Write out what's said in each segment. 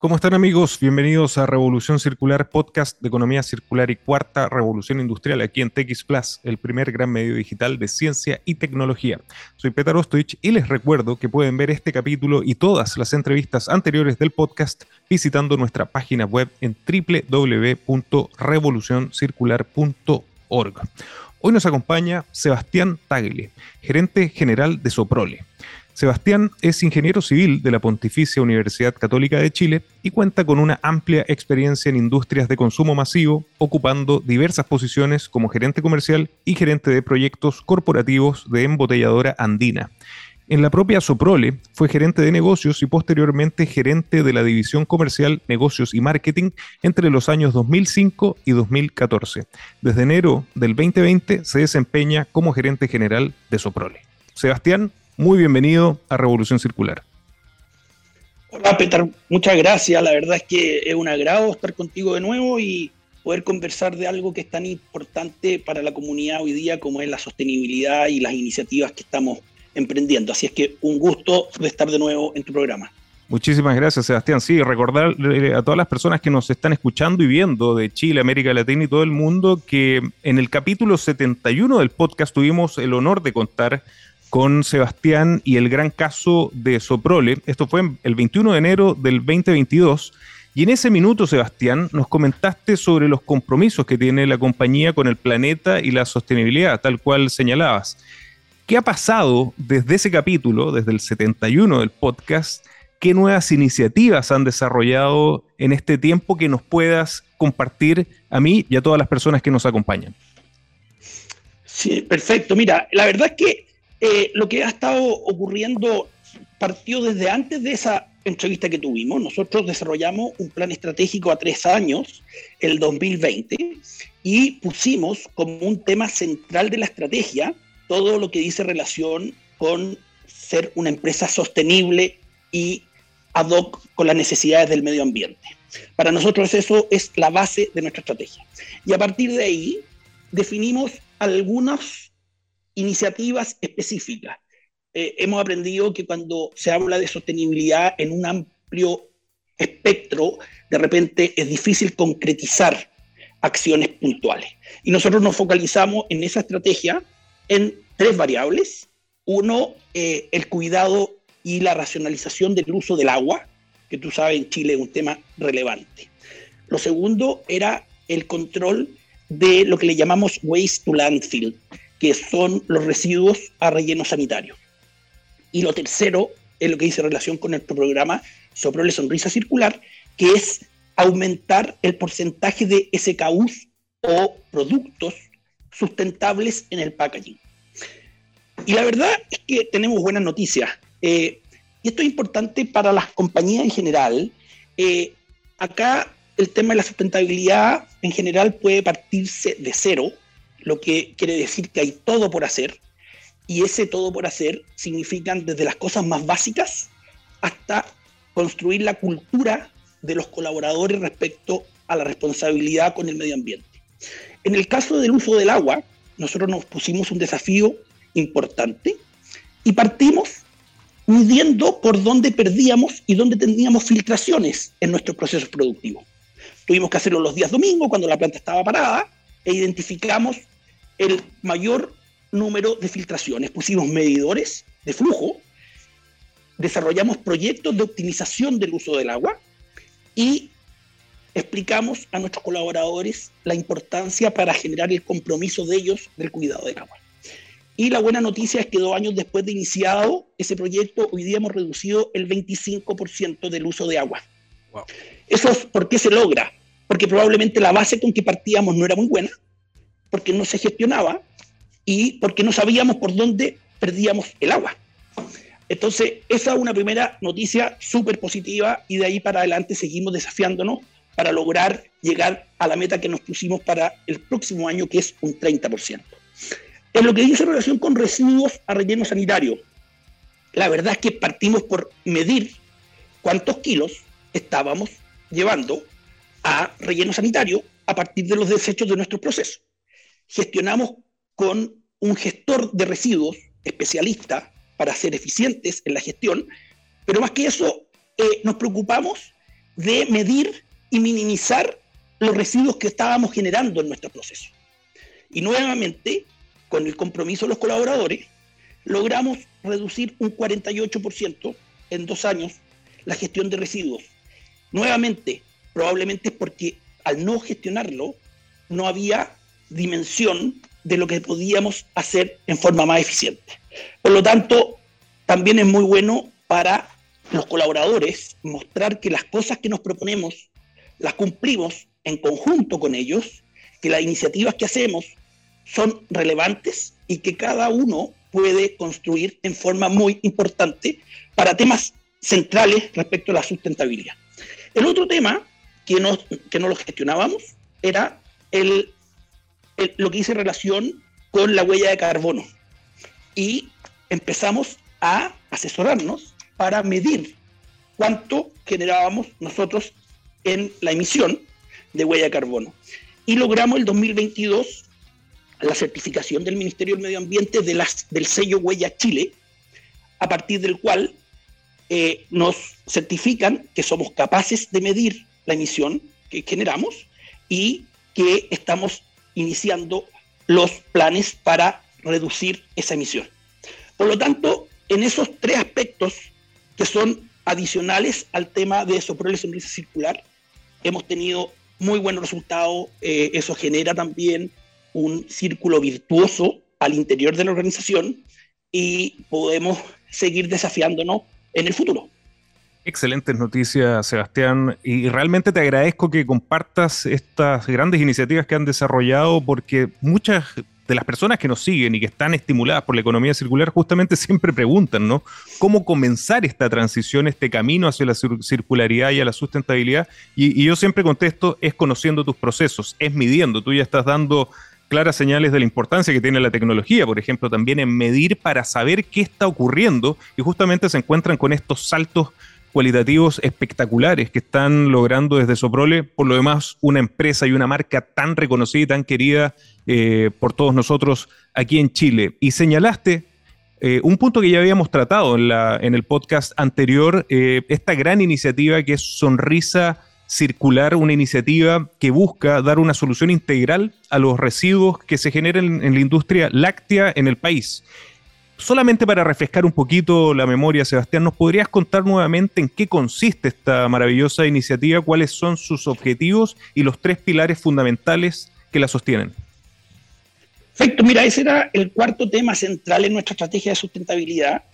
¿Cómo están amigos? Bienvenidos a Revolución Circular, podcast de economía circular y cuarta revolución industrial aquí en TX Plus, el primer gran medio digital de ciencia y tecnología. Soy Petar Ostoich y les recuerdo que pueden ver este capítulo y todas las entrevistas anteriores del podcast visitando nuestra página web en www.revolucioncircular.org. Hoy nos acompaña Sebastián Tagle, gerente general de Soprole. Sebastián es ingeniero civil de la Pontificia Universidad Católica de Chile y cuenta con una amplia experiencia en industrias de consumo masivo, ocupando diversas posiciones como gerente comercial y gerente de proyectos corporativos de embotelladora andina. En la propia Soprole fue gerente de negocios y posteriormente gerente de la división comercial, negocios y marketing entre los años 2005 y 2014. Desde enero del 2020 se desempeña como gerente general de Soprole. Sebastián, muy bienvenido a Revolución Circular. Hola, Peter, muchas gracias. La verdad es que es un agrado estar contigo de nuevo y poder conversar de algo que es tan importante para la comunidad hoy día como es la sostenibilidad y las iniciativas que estamos emprendiendo. Así es que un gusto de estar de nuevo en tu programa. Muchísimas gracias, Sebastián. Sí, recordar a todas las personas que nos están escuchando y viendo de Chile, América Latina y todo el mundo que en el capítulo 71 del podcast tuvimos el honor de contar con Sebastián y el gran caso de Soprole. Esto fue el 21 de enero del 2022. Y en ese minuto, Sebastián, nos comentaste sobre los compromisos que tiene la compañía con el planeta y la sostenibilidad, tal cual señalabas. ¿Qué ha pasado desde ese capítulo, desde el 71 del podcast? ¿Qué nuevas iniciativas han desarrollado en este tiempo que nos puedas compartir a mí y a todas las personas que nos acompañan? Sí, perfecto. Mira, la verdad es que eh, lo que ha estado ocurriendo partió desde antes de esa entrevista que tuvimos. Nosotros desarrollamos un plan estratégico a tres años, el 2020, y pusimos como un tema central de la estrategia todo lo que dice relación con ser una empresa sostenible y ad hoc con las necesidades del medio ambiente. Para nosotros eso es la base de nuestra estrategia. Y a partir de ahí definimos algunos iniciativas específicas. Eh, hemos aprendido que cuando se habla de sostenibilidad en un amplio espectro, de repente es difícil concretizar acciones puntuales. Y nosotros nos focalizamos en esa estrategia en tres variables. Uno, eh, el cuidado y la racionalización del uso del agua, que tú sabes en Chile es un tema relevante. Lo segundo era el control de lo que le llamamos waste to landfill, que son los residuos a relleno sanitario. Y lo tercero es lo que dice relación con el programa Soprole Sonrisa Circular, que es aumentar el porcentaje de SKUs o productos sustentables en el packaging. Y la verdad es que tenemos buenas noticias. Eh, y esto es importante para las compañías en general. Eh, acá el tema de la sustentabilidad en general puede partirse de cero, lo que quiere decir que hay todo por hacer, y ese todo por hacer significan desde las cosas más básicas hasta construir la cultura de los colaboradores respecto a la responsabilidad con el medio ambiente. En el caso del uso del agua, nosotros nos pusimos un desafío importante y partimos midiendo por dónde perdíamos y dónde teníamos filtraciones en nuestros procesos productivos. Tuvimos que hacerlo los días domingos cuando la planta estaba parada e identificamos el mayor número de filtraciones. Pusimos medidores de flujo, desarrollamos proyectos de optimización del uso del agua y explicamos a nuestros colaboradores la importancia para generar el compromiso de ellos del cuidado del agua. Y la buena noticia es que dos años después de iniciado ese proyecto, hoy día hemos reducido el 25% del uso de agua. ¿Eso es por qué se logra? Porque probablemente la base con que partíamos no era muy buena, porque no se gestionaba y porque no sabíamos por dónde perdíamos el agua. Entonces, esa es una primera noticia súper positiva y de ahí para adelante seguimos desafiándonos para lograr llegar a la meta que nos pusimos para el próximo año, que es un 30%. En lo que dice relación con residuos a relleno sanitario, la verdad es que partimos por medir cuántos kilos estábamos llevando a relleno sanitario a partir de los desechos de nuestros procesos gestionamos con un gestor de residuos especialista para ser eficientes en la gestión, pero más que eso, eh, nos preocupamos de medir y minimizar los residuos que estábamos generando en nuestro proceso. Y nuevamente, con el compromiso de los colaboradores, logramos reducir un 48% en dos años la gestión de residuos. Nuevamente, probablemente porque al no gestionarlo, no había dimensión de lo que podíamos hacer en forma más eficiente. Por lo tanto, también es muy bueno para los colaboradores mostrar que las cosas que nos proponemos las cumplimos en conjunto con ellos, que las iniciativas que hacemos son relevantes y que cada uno puede construir en forma muy importante para temas centrales respecto a la sustentabilidad. El otro tema que no, que no lo gestionábamos era el, lo que hice relación con la huella de carbono. Y empezamos a asesorarnos para medir cuánto generábamos nosotros en la emisión de huella de carbono. Y logramos el 2022 la certificación del Ministerio del Medio Ambiente de las, del sello Huella Chile, a partir del cual eh, nos certifican que somos capaces de medir la emisión que generamos y que estamos iniciando los planes para reducir esa emisión. Por lo tanto, en esos tres aspectos que son adicionales al tema de Soprole Sonrisa Circular, hemos tenido muy buenos resultados. Eh, eso genera también un círculo virtuoso al interior de la organización y podemos seguir desafiándonos en el futuro. Excelentes noticias, Sebastián, y realmente te agradezco que compartas estas grandes iniciativas que han desarrollado porque muchas de las personas que nos siguen y que están estimuladas por la economía circular justamente siempre preguntan, ¿no? ¿Cómo comenzar esta transición, este camino hacia la circularidad y a la sustentabilidad? Y, y yo siempre contesto, es conociendo tus procesos, es midiendo, tú ya estás dando claras señales de la importancia que tiene la tecnología, por ejemplo, también en medir para saber qué está ocurriendo y justamente se encuentran con estos saltos cualitativos espectaculares que están logrando desde Soprole, por lo demás una empresa y una marca tan reconocida y tan querida eh, por todos nosotros aquí en Chile. Y señalaste eh, un punto que ya habíamos tratado en, el podcast anterior, eh, esta gran iniciativa que es Sonrisa circular una iniciativa que busca dar una solución integral a los residuos que se generan en la industria láctea en el país. Solamente para refrescar un poquito la memoria, Sebastián, ¿nos podrías contar nuevamente en qué consiste esta maravillosa iniciativa, cuáles son sus objetivos y los tres pilares fundamentales que la sostienen? Perfecto, mira, ese era el cuarto tema central en nuestra estrategia de sustentabilidad.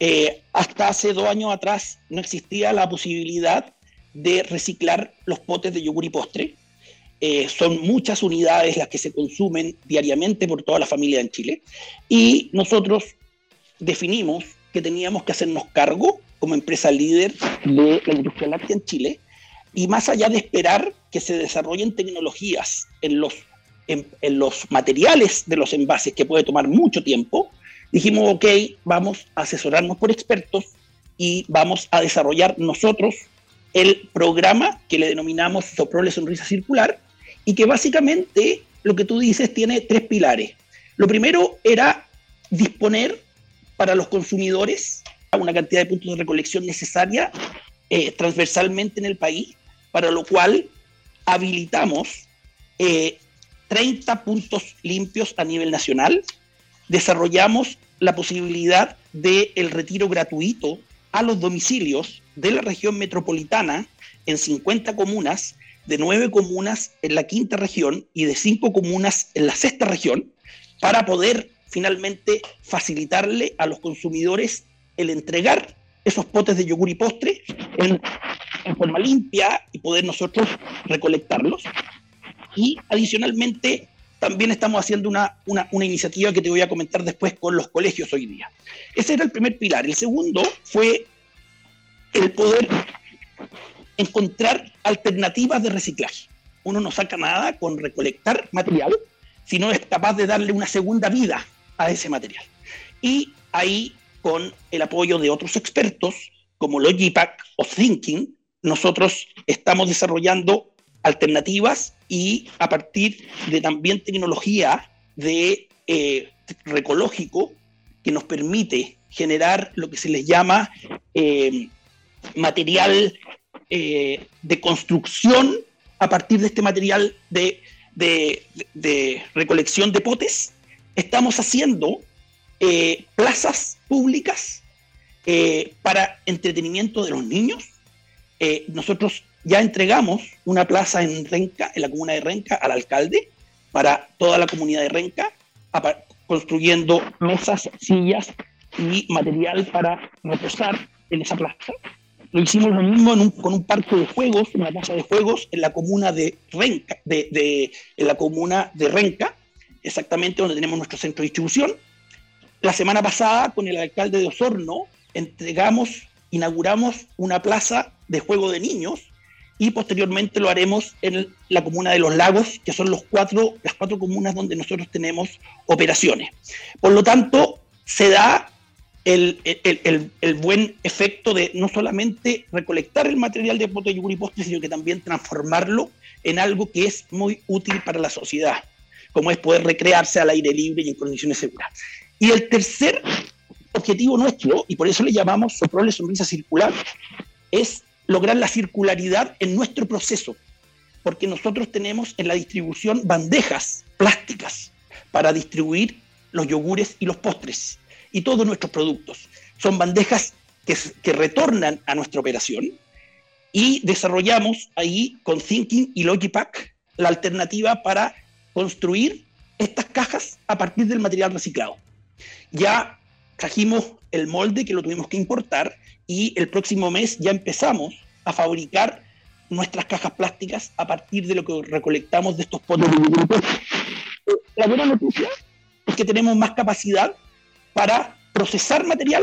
Eh, hasta hace dos años atrás no existía la posibilidad de reciclar los potes de yogur y postre. Eh, son muchas unidades las que se consumen diariamente por toda la familia en Chile. Y nosotros definimos que teníamos que hacernos cargo como empresa líder de la industria láctea en Chile. Y más allá de esperar que se desarrollen tecnologías en los, en, en los materiales de los envases, que puede tomar mucho tiempo, dijimos, ok, vamos a asesorarnos por expertos y vamos a desarrollar nosotros el programa que le denominamos Soprole Sonrisa Circular y que básicamente lo que tú dices tiene tres pilares. Lo primero era disponer para los consumidores una cantidad de puntos de recolección necesaria eh, transversalmente en el país, para lo cual habilitamos 30 eh, puntos limpios a nivel nacional, desarrollamos la posibilidad del el retiro gratuito a los domicilios de la región metropolitana en 50 comunas, de 9 comunas en la quinta región y de 5 comunas en la sexta región, para poder finalmente facilitarle a los consumidores el entregar esos potes de yogur y postre en, forma limpia y poder nosotros recolectarlos. Y adicionalmente también estamos haciendo una, una, una, iniciativa que te voy a comentar después con los colegios hoy día. Ese era el primer pilar. El segundo fue el poder encontrar alternativas de reciclaje. Uno no saca nada con recolectar material, sino es capaz de darle una segunda vida a ese material. Y ahí, con el apoyo de otros expertos, como Logipack o Thinking, nosotros estamos desarrollando alternativas y a partir de también tecnología de eh, recológico que nos permite generar lo que se les llama eh, material eh, de construcción a partir de este material de, recolección de potes. Estamos haciendo eh, plazas públicas eh, para entretenimiento de los niños. nosotros ya entregamos una plaza en Renca, en la comuna de Renca, al alcalde para toda la comunidad de Renca, construyendo mesas, sillas y material para reposar en esa plaza. Lo hicimos lo mismo con un parque de juegos, una casa de juegos en la comuna de Renca, de, en la comuna de Renca, exactamente donde tenemos nuestro centro de distribución. La semana pasada, con el alcalde de Osorno, entregamos, inauguramos una plaza de juego de niños y posteriormente lo haremos en la comuna de Los Lagos, que son los cuatro, las cuatro comunas donde nosotros tenemos operaciones. Por lo tanto, se da el, buen efecto de no solamente recolectar el material de pote, y postre, sino que también transformarlo en algo que es muy útil para la sociedad, como es poder recrearse al aire libre y en condiciones seguras. Y el tercer objetivo nuestro, y por eso le llamamos Soprole Sonrisa Circular, es lograr la circularidad en nuestro proceso, porque nosotros tenemos en la distribución bandejas plásticas para distribuir los yogures y los postres y todos nuestros productos. Son bandejas que, retornan a nuestra operación y desarrollamos ahí con Thinking y Logipack la alternativa para construir estas cajas a partir del material reciclado. Ya trajimos el molde que lo tuvimos que importar y el próximo mes ya empezamos a fabricar nuestras cajas plásticas a partir de lo que recolectamos de estos potes La buena noticia es que tenemos más capacidad para procesar material.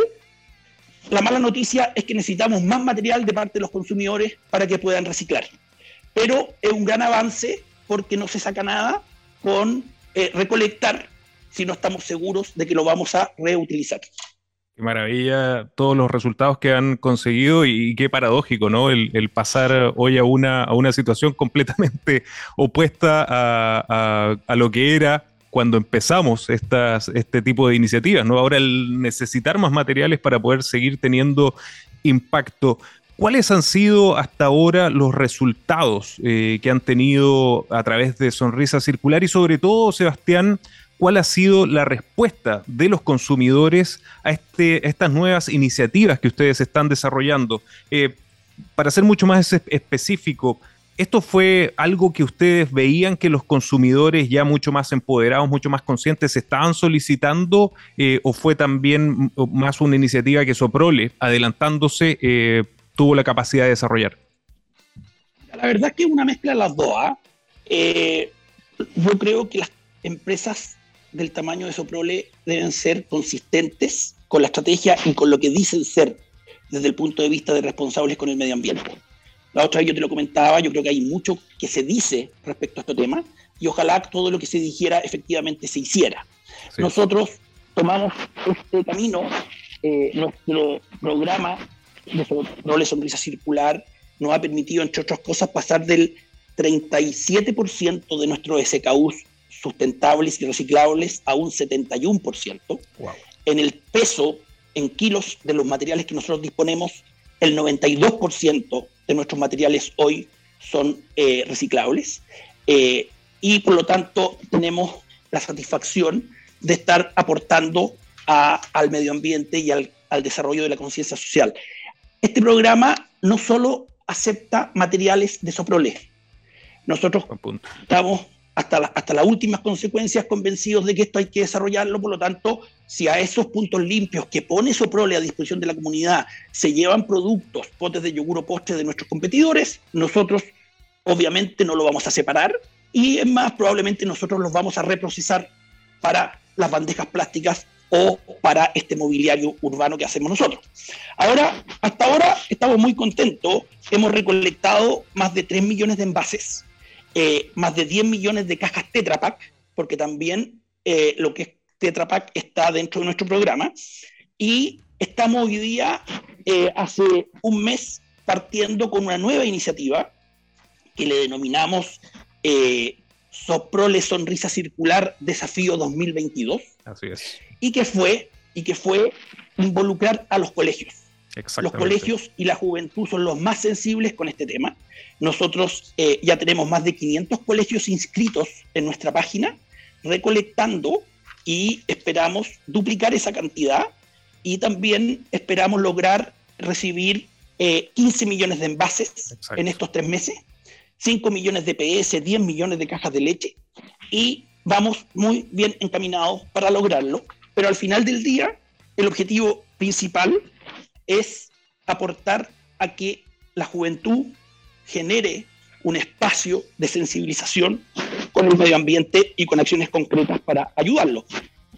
La mala noticia es que necesitamos más material de parte de los consumidores para que puedan reciclar. Pero es un gran avance porque no se saca nada con eh, recolectar si no estamos seguros de que lo vamos a reutilizar. Qué maravilla todos los resultados que han conseguido y, qué paradójico, ¿no? El, pasar hoy a una, a una situación completamente opuesta a, a lo que era cuando empezamos estas, este tipo de iniciativas, ¿no? Ahora el necesitar más materiales para poder seguir teniendo impacto. ¿Cuáles han sido hasta ahora los resultados eh, que han tenido a través de Sonrisa Circular? Y sobre todo, Sebastián, ¿cuál ha sido la respuesta de los consumidores a, este, estas nuevas iniciativas que ustedes están desarrollando? Eh, para ser mucho más específico, ¿Esto fue algo que ustedes veían que los consumidores ya mucho más empoderados, mucho más conscientes estaban solicitando eh, o fue también más una iniciativa que Soprole, adelantándose, tuvo la capacidad de desarrollar? La verdad es que es una mezcla de las dos. ¿ah? Eh, yo creo que las empresas del tamaño de Soprole deben ser consistentes con la estrategia y con lo que dicen ser desde el punto de vista de responsables con el medio ambiente. La otra vez yo te lo comentaba, yo creo que hay mucho que se dice respecto a este tema y ojalá todo lo que se dijera efectivamente se hiciera. Nosotros tomamos este camino, eh, nuestro programa de Roles Sonrisa Circular nos ha permitido, entre otras cosas, pasar del 37% de nuestros SKUs sustentables y reciclables a un 71%. En el peso, en kilos de los materiales que nosotros disponemos, el 92% de nuestros materiales hoy son eh, reciclables eh, y por lo tanto tenemos la satisfacción de estar aportando al medio ambiente y al, desarrollo de la conciencia social. Este programa no solo acepta materiales de Soprole, nosotros estamos hasta, hasta las últimas consecuencias convencidos de que esto hay que desarrollarlo, por lo tanto, si a esos puntos limpios que pone Soprole a disposición de la comunidad se llevan productos, potes de yogur o postres de nuestros competidores, nosotros obviamente no lo vamos a separar y es más, probablemente nosotros los vamos a reprocesar para las bandejas plásticas o para este mobiliario urbano que hacemos nosotros. Ahora, hasta ahora estamos muy contentos, hemos recolectado más de 3 millones de envases eh, más de 10 millones de cajas Tetra Pak, porque también eh, lo que es Tetra Pak está dentro de nuestro programa. Y estamos hoy día, eh, hace un mes, partiendo con una nueva iniciativa que le denominamos Soprole Sonrisa Circular Desafío 2022. Así es. Y que fue, y que fue involucrar a los colegios. Los colegios y la juventud son los más sensibles con este tema. Nosotros eh, ya tenemos más de 500 colegios inscritos en nuestra página, recolectando y esperamos duplicar esa cantidad y también esperamos lograr recibir 15 eh, millones de envases en estos tres meses, 5 millones de PS, 10 millones de cajas de leche y vamos muy bien encaminados para lograrlo. Pero al final del día, el objetivo principal es aportar a que la juventud genere un espacio de sensibilización con el medio ambiente y con acciones concretas para ayudarlo.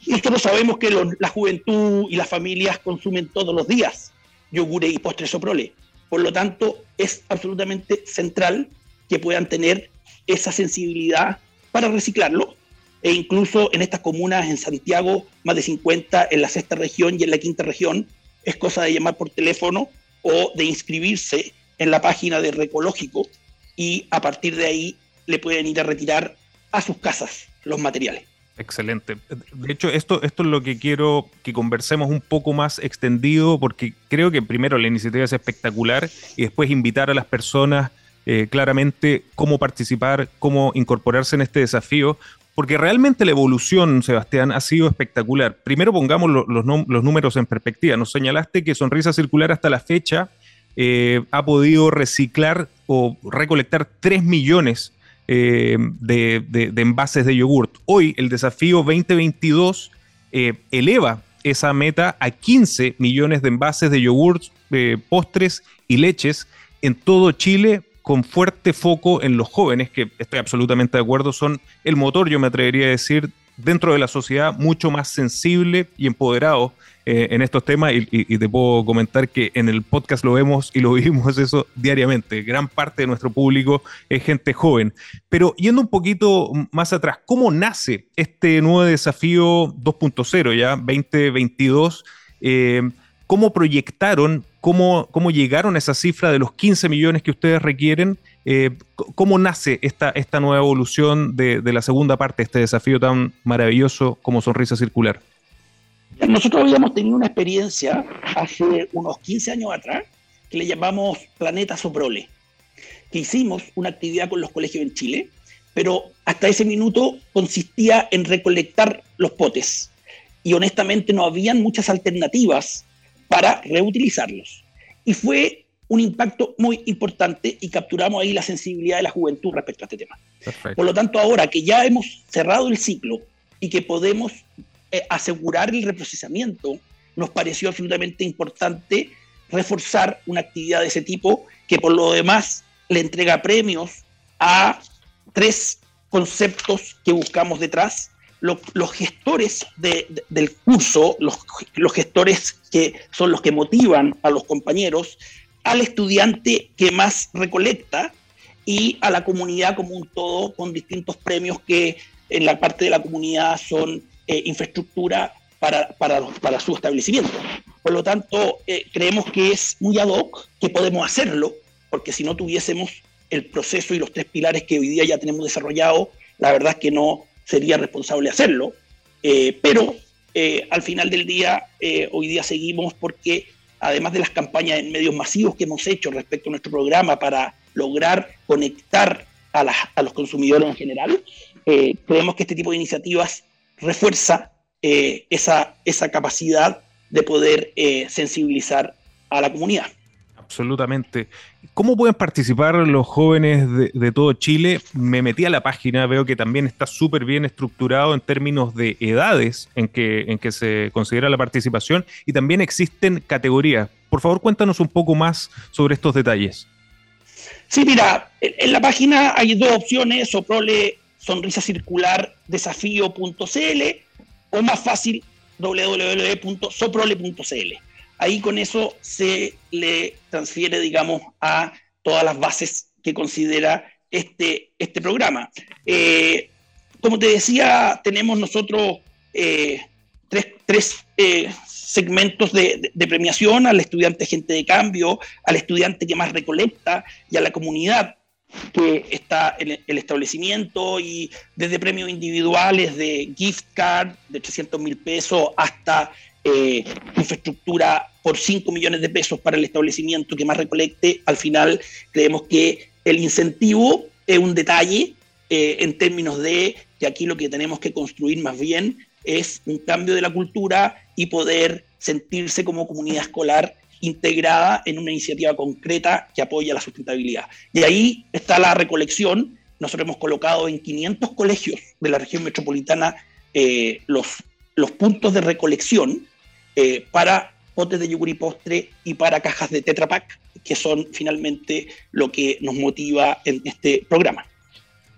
Nosotros sabemos que la juventud y las familias consumen todos los días yogures y postres soprole. Por lo tanto, es absolutamente central que puedan tener esa sensibilidad para reciclarlo. E incluso en estas comunas, en Santiago, más de 50, en la sexta región y en la quinta región, es cosa de llamar por teléfono o de inscribirse en la página de Recológico y a partir de ahí le pueden ir a retirar a sus casas los materiales. Excelente. De hecho, esto, esto es lo que quiero que conversemos un poco más extendido, porque creo que primero la iniciativa es espectacular y después invitar a las personas eh, claramente cómo participar, cómo incorporarse en este desafío, porque realmente la evolución, Sebastián, ha sido espectacular. Primero pongamos los, números en perspectiva. Nos señalaste que Sonrisa Circular hasta la fecha eh, ha podido reciclar o recolectar 3 millones eh, de, envases de yogurt. Hoy el desafío 2022 eh, eleva esa meta a 15 millones de envases de yogurt, eh, postres y leches en todo Chile con fuerte foco en los jóvenes, que estoy absolutamente de acuerdo, son el motor, yo me atrevería a decir, dentro de la sociedad mucho más sensible y empoderado eh, en estos temas y, te puedo comentar que en el podcast lo vemos y lo vivimos eso diariamente. Gran parte de nuestro público es gente joven. Pero yendo un poquito más atrás, ¿cómo nace este nuevo desafío 2.0 ya 2022? Eh, ¿Cómo proyectaron, cómo, cómo llegaron a esa cifra de los 15 millones que ustedes requieren? Eh, ¿Cómo nace esta, esta nueva evolución de, de la segunda parte, este desafío tan maravilloso como Sonrisa Circular? Nosotros habíamos tenido una experiencia hace unos 15 años atrás que le llamamos Planeta Soprole, que hicimos una actividad con los colegios en Chile, pero hasta ese minuto consistía en recolectar los potes y honestamente no habían muchas alternativas para reutilizarlos. Y fue un impacto muy importante y capturamos ahí la sensibilidad de la juventud respecto a este tema. Por lo tanto, ahora que ya hemos cerrado el ciclo y que podemos eh, asegurar el reprocesamiento, nos pareció absolutamente importante reforzar una actividad de ese tipo que por lo demás le entrega premios a tres conceptos que buscamos detrás. Los, gestores del curso, los, los gestores que son los que motivan a los compañeros, al estudiante que más recolecta y a la comunidad como un todo con distintos premios que en la parte de la comunidad son eh, infraestructura para, para, para, su establecimiento. Por lo tanto, eh, creemos que es muy ad hoc, que podemos hacerlo, porque si no tuviésemos el proceso y los tres pilares que hoy día ya tenemos desarrollado, la verdad es que no sería responsable hacerlo. Eh, pero al final del día, hoy día seguimos porque además de las campañas en medios masivos que hemos hecho respecto a nuestro programa para lograr conectar a, los consumidores en general, creemos que este tipo de iniciativas refuerza eh, esa, capacidad de poder eh, sensibilizar a la comunidad. Absolutamente. ¿Cómo pueden participar los jóvenes de, todo Chile? Me metí a la página, veo que también está súper bien estructurado en términos de edades en que, en que se considera la participación y también existen categorías. Por favor, cuéntanos un poco más sobre estos detalles. Sí, mira, en la página hay dos opciones, Soprole sonrisa circular desafío.cl o más fácil www.soprole.cl. Ahí con eso se le transfiere, digamos, a todas las bases que considera este, este programa. Eh, como te decía, tenemos nosotros eh, tres, eh, segmentos de, de, premiación, al estudiante gente de cambio, al estudiante que más recolecta y a la comunidad que está en el establecimiento y desde premios individuales de gift card de 300 mil pesos hasta eh, infraestructura por 5 millones de pesos para el establecimiento que más recolecte, al final creemos que el incentivo es un detalle eh, en términos de que aquí lo que tenemos que construir más bien es un cambio de la cultura y poder sentirse como comunidad escolar integrada en una iniciativa concreta que apoya la sustentabilidad. Y ahí está la recolección. Nosotros hemos colocado en 500 colegios de la región metropolitana eh, los, los puntos de recolección eh, para potes de yogur y postre y para cajas de Tetra Pak, que son finalmente lo que nos motiva en este programa.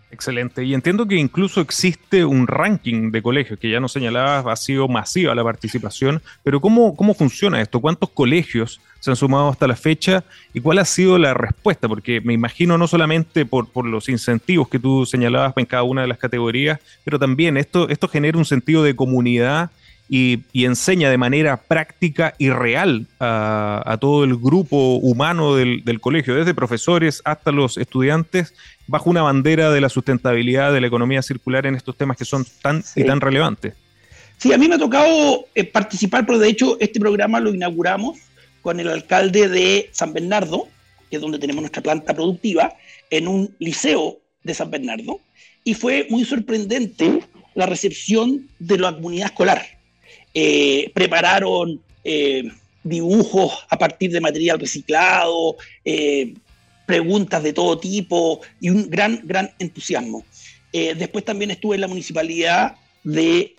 Excelente. Y entiendo que incluso existe un ranking de colegios, que ya nos señalabas, ha sido masiva la participación, pero ¿cómo, ¿cómo funciona esto? ¿Cuántos colegios se han sumado hasta la fecha y cuál ha sido la respuesta? Porque me imagino no solamente por, por los incentivos que tú señalabas en cada una de las categorías, pero también esto, esto genera un sentido de comunidad y, enseña de manera práctica y real a, todo el grupo humano del, colegio, desde profesores hasta los estudiantes, bajo una bandera de la sustentabilidad, de la economía circular en estos temas que son tan y tan relevantes. Sí, a mí me ha tocado eh, participar, pero de hecho este programa lo inauguramos con el alcalde de San Bernardo, que es donde tenemos nuestra planta productiva, en un liceo de San Bernardo, y fue muy sorprendente la recepción de la comunidad escolar eh, prepararon eh, dibujos a partir de material reciclado, eh, preguntas de todo tipo y un gran, gran entusiasmo. después también estuve en la municipalidad de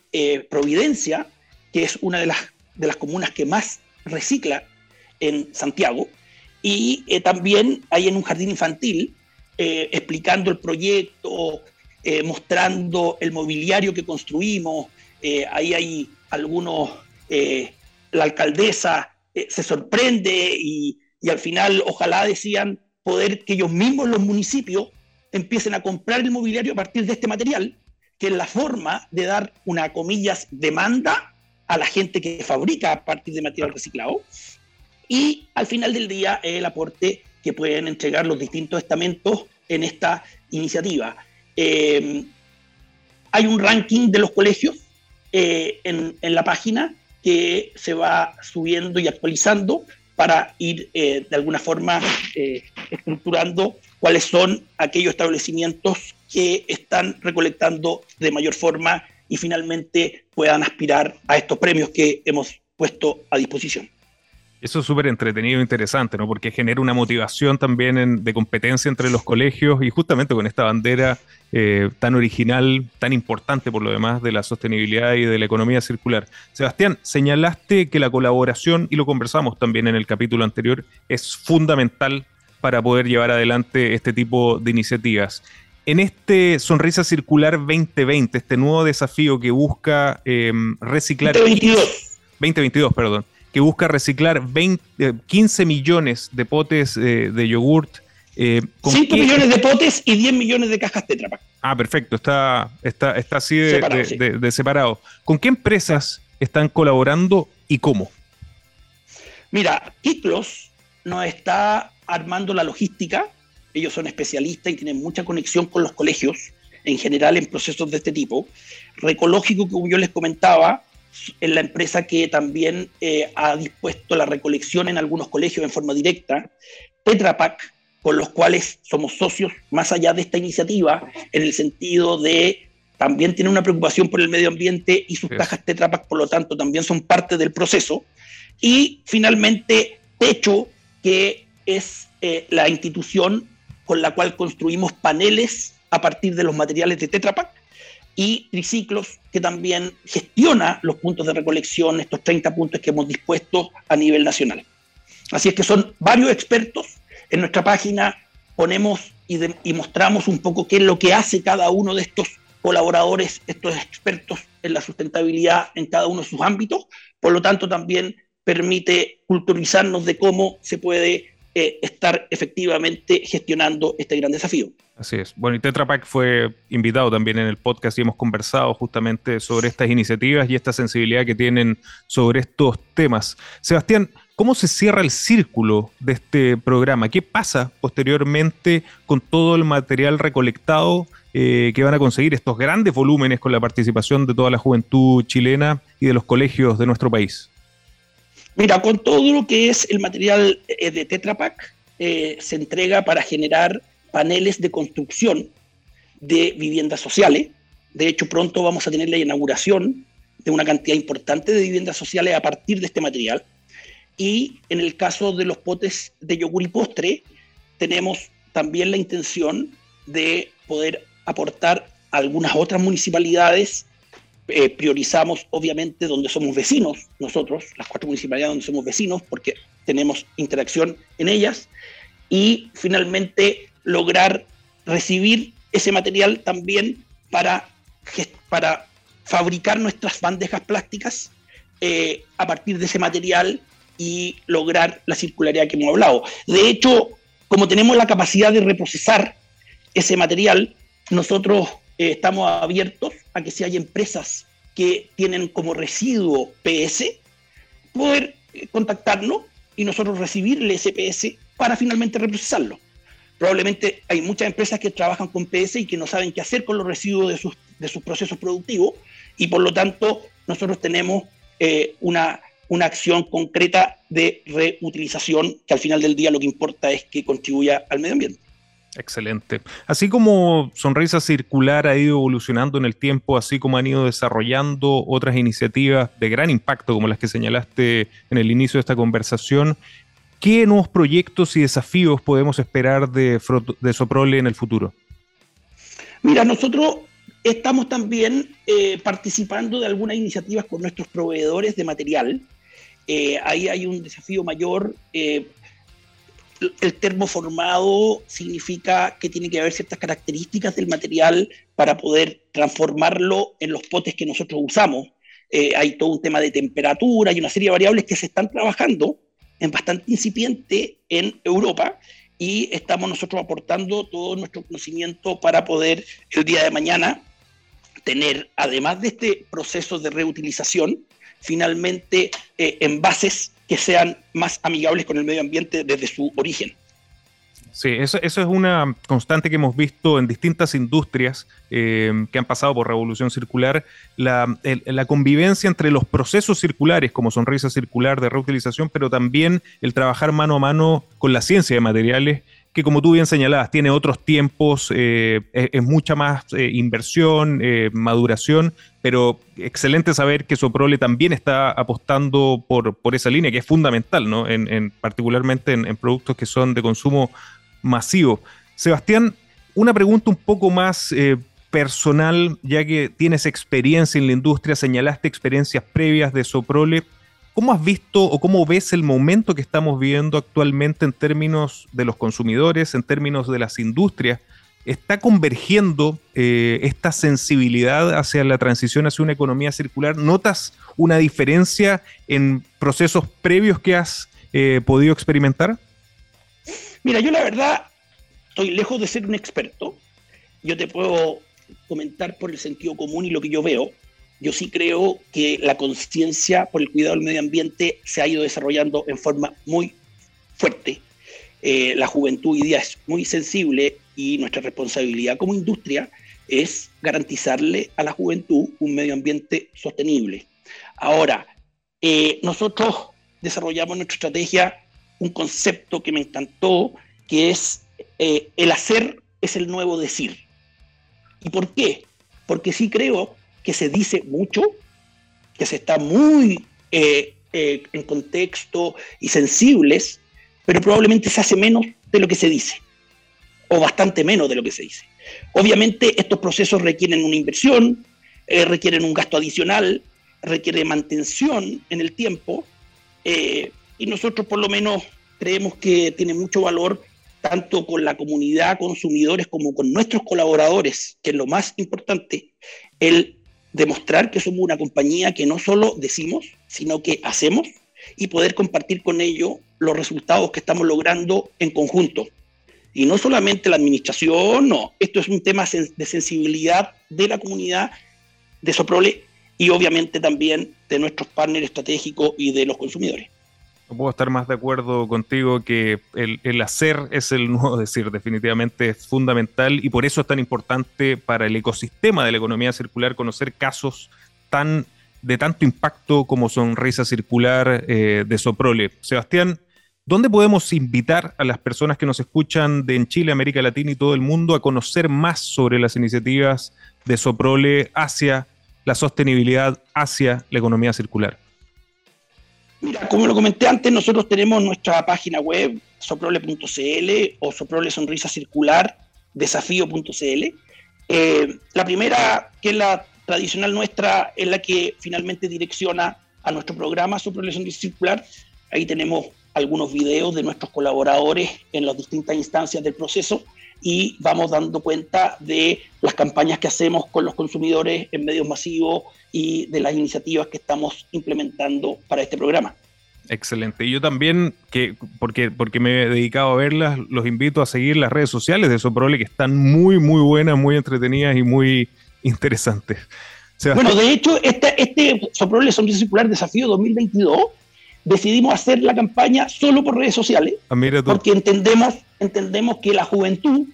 Providencia, que es una de las, de las comunas que más recicla en Santiago, y también ahí en un jardín infantil, explicando el proyecto, mostrando el mobiliario que construimos, ahí hay algunos, eh, la alcaldesa eh, se sorprende y, al final ojalá decían poder que ellos mismos, los municipios, empiecen a comprar el mobiliario a partir de este material, que es la forma de dar una, comillas, demanda a la gente que fabrica a partir de material reciclado. Y al final del día el aporte que pueden entregar los distintos estamentos en esta iniciativa. Eh, hay un ranking de los colegios eh, en, la página que se va subiendo y actualizando para ir eh, de alguna forma eh, estructurando cuáles son aquellos establecimientos que están recolectando de mayor forma y finalmente puedan aspirar a estos premios que hemos puesto a disposición. Eso es súper entretenido e interesante, ¿no? Porque genera una motivación también de competencia entre los colegios y justamente con esta bandera eh, tan original, tan importante por lo demás de la sostenibilidad y de la economía circular. Sebastián, señalaste que la colaboración, y lo conversamos también en el capítulo anterior, es fundamental para poder llevar adelante este tipo de iniciativas. En este Sonrisa Circular 2020, este nuevo desafío que busca eh, reciclar... 2022. 2022, perdón que busca reciclar 20, 15 eh, millones de potes eh, de yogurt. Eh, 5 millones de potes y 10 millones de cajas Tetra Pak. Ah, perfecto, está, está, está así de separado, ¿Con qué empresas están colaborando y cómo? Mira, Kiklos nos está armando la logística. Ellos son especialistas y tienen mucha conexión con los colegios en general en procesos de este tipo. Recológico, como yo les comentaba, es la empresa que también eh, ha dispuesto la recolección en algunos colegios en forma directa. Tetra Pak, con los cuales somos socios más allá de esta iniciativa, en el sentido de también tiene una preocupación por el medio ambiente y sus cajas Tetra Pak, por lo tanto, también son parte del proceso. Y finalmente, Techo, que es eh, la institución con la cual construimos paneles a partir de los materiales de Tetra Pak y Triciclos, que también gestiona los puntos de recolección, estos 30 puntos que hemos dispuesto a nivel nacional. Así es que son varios expertos. En nuestra página ponemos y, y mostramos un poco qué es lo que hace cada uno de estos colaboradores, estos expertos en la sustentabilidad en cada uno de sus ámbitos. Por lo tanto, también permite culturizarnos de cómo se puede eh, estar efectivamente gestionando este gran desafío. Así es. Bueno, y Tetra Pak fue invitado también en el podcast y hemos conversado justamente sobre estas iniciativas y esta sensibilidad que tienen sobre estos temas. Sebastián, ¿cómo se cierra el círculo de este programa? ¿Qué pasa posteriormente con todo el material recolectado eh, que van a conseguir estos grandes volúmenes con la participación de toda la juventud chilena y de los colegios de nuestro país? Mira, con todo lo que es el material eh, de Tetra Pak, eh, se entrega para generar paneles de construcción de viviendas sociales. De hecho, pronto vamos a tener la inauguración de una cantidad importante de viviendas sociales a partir de este material. Y en el caso de los potes de yogur y postre, tenemos también la intención de poder aportar a algunas otras municipalidades. Eh, priorizamos, obviamente, donde somos vecinos, nosotros, las cuatro municipalidades donde somos vecinos, porque tenemos interacción en ellas. Y finalmente, lograr recibir ese material también para, para fabricar nuestras bandejas plásticas eh, a partir de ese material y lograr la circularidad que hemos hablado. De hecho, como tenemos la capacidad de reprocesar ese material, nosotros eh, estamos abiertos a que si hay empresas que tienen como residuo PS, poder eh, contactarnos y nosotros recibirle ese PS para finalmente reprocesarlo. Probablemente hay muchas empresas que trabajan con PS y que no saben qué hacer con los residuos de sus, de sus procesos productivos y por lo tanto nosotros tenemos eh, una, una acción concreta de reutilización que al final del día lo que importa es que contribuya al medio ambiente. Excelente. Así como Sonrisa Circular ha ido evolucionando en el tiempo, así como han ido desarrollando otras iniciativas de gran impacto, como las que señalaste en el inicio de esta conversación, ¿Qué nuevos proyectos y desafíos podemos esperar de, de Soprole en el futuro? Mira, nosotros estamos también eh, participando de algunas iniciativas con nuestros proveedores de material. Eh, ahí hay un desafío mayor. Eh, el termoformado significa que tiene que haber ciertas características del material para poder transformarlo en los potes que nosotros usamos. hay todo un tema de temperatura y una serie de variables que se están trabajando es bastante incipiente en Europa y estamos nosotros aportando todo nuestro conocimiento para poder el día de mañana tener, además de este proceso de reutilización, finalmente eh, envases que sean más amigables con el medio ambiente desde su origen. Sí, eso, es una constante que hemos visto en distintas industrias eh, que han pasado por revolución circular, la, la, convivencia entre los procesos circulares como sonrisa circular de reutilización, pero también el trabajar mano a mano con la ciencia de materiales, que como tú bien señalabas, tiene otros tiempos, eh, es, mucha más eh, inversión, maduración, pero excelente saber que Soprole también está apostando por, por esa línea, que es fundamental, ¿no? En, particularmente en, en productos que son de consumo masivo. Sebastián, una pregunta un poco más eh, personal, ya que tienes experiencia en la industria, señalaste experiencias previas de Soprole. ¿Cómo has visto o cómo ves el momento que estamos viviendo actualmente en términos de los consumidores, en términos de las industrias? ¿Está convergiendo eh, esta sensibilidad hacia la transición hacia una economía circular? ¿Notas una diferencia en procesos previos que has eh, podido experimentar? Mira, yo la verdad estoy lejos de ser un experto. Yo te puedo comentar por el sentido común y lo que yo veo. Yo sí creo que la conciencia por el cuidado del medio ambiente se ha ido desarrollando en forma muy fuerte. Eh, la juventud hoy día es muy sensible y nuestra responsabilidad como industria es garantizarle a la juventud un medio ambiente sostenible. Ahora, eh, nosotros desarrollamos nuestra estrategia un concepto que me encantó, que es eh, el hacer es el nuevo decir. ¿Y por qué? Porque sí creo que se dice mucho, que se está muy eh, eh, en contexto y sensibles, pero probablemente se hace menos de lo que se dice, o bastante menos de lo que se dice. Obviamente estos procesos requieren una inversión, requieren un gasto adicional, requiere mantención en el tiempo, y nosotros por lo menos creemos que tiene mucho valor tanto con la comunidad consumidores como con nuestros colaboradores, que es lo más importante, el demostrar que somos una compañía que no solo decimos, sino que hacemos y poder compartir con ellos los resultados que estamos logrando en conjunto. Y no solamente la administración, no, esto es un tema de sensibilidad de la comunidad de Soprole y obviamente también de nuestros partners estratégicos y de los consumidores. No puedo estar más de acuerdo contigo que el, hacer es el nuevo decir, definitivamente es fundamental y por eso es tan importante para el ecosistema de la economía circular conocer casos tan de tanto impacto como Sonrisa Circular eh, de Soprole. Sebastián, ¿dónde podemos invitar a las personas que nos escuchan de en Chile, América Latina y todo el mundo a conocer más sobre las iniciativas de Soprole hacia la sostenibilidad, hacia la economía circular? Como lo comenté antes, nosotros tenemos nuestra página web, soprole.cl o soprole sonrisa circular, desafío.cl. Eh, la primera, que es la tradicional nuestra, es la que finalmente direcciona a nuestro programa Soprole Sonrisa Circular. Ahí tenemos algunos videos de nuestros colaboradores en las distintas instancias del proceso y vamos dando cuenta de las campañas que hacemos con los consumidores en medios masivos y de las iniciativas que estamos implementando para este programa. Excelente. Y yo también, que, porque, porque me he dedicado a verlas, los invito a seguir las redes sociales de Soprole, que están muy, muy buenas, muy entretenidas y muy interesantes. bueno, de hecho, este, este Soprole Sonrisa Circular Desafío 2022 decidimos hacer la campaña solo por redes sociales, ah, porque entendemos, entendemos que la juventud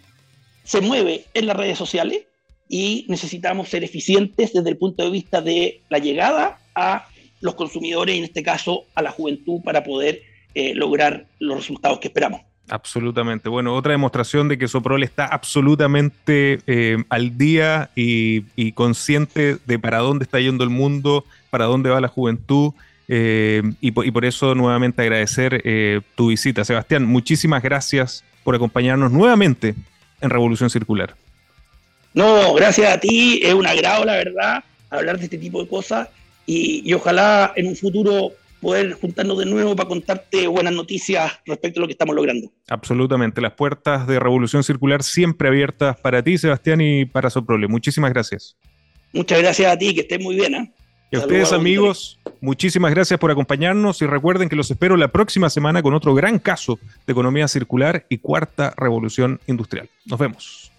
se mueve en las redes sociales y necesitamos ser eficientes desde el punto de vista de la llegada a los consumidores, en este caso a la juventud, para poder eh, lograr los resultados que esperamos. Absolutamente. Bueno, otra demostración de que Soprol está absolutamente eh, al día y, y, consciente de para dónde está yendo el mundo, para dónde va la juventud eh, y, por, eso nuevamente agradecer eh, tu visita. Sebastián, muchísimas gracias por acompañarnos nuevamente en Revolución Circular. No, gracias a ti, es un agrado, la verdad, hablar de este tipo de cosas y, ojalá en un futuro poder juntarnos de nuevo para contarte buenas noticias respecto a lo que estamos logrando. Absolutamente, las puertas de Revolución Circular siempre abiertas para ti, Sebastián, y para Soprole. Muchísimas gracias. Muchas gracias a ti, que estés muy bien. ¿eh? Y a ustedes, amigos, muchísimas gracias por acompañarnos y recuerden que los espero la próxima semana con otro gran caso de economía circular y cuarta revolución industrial. Nos vemos.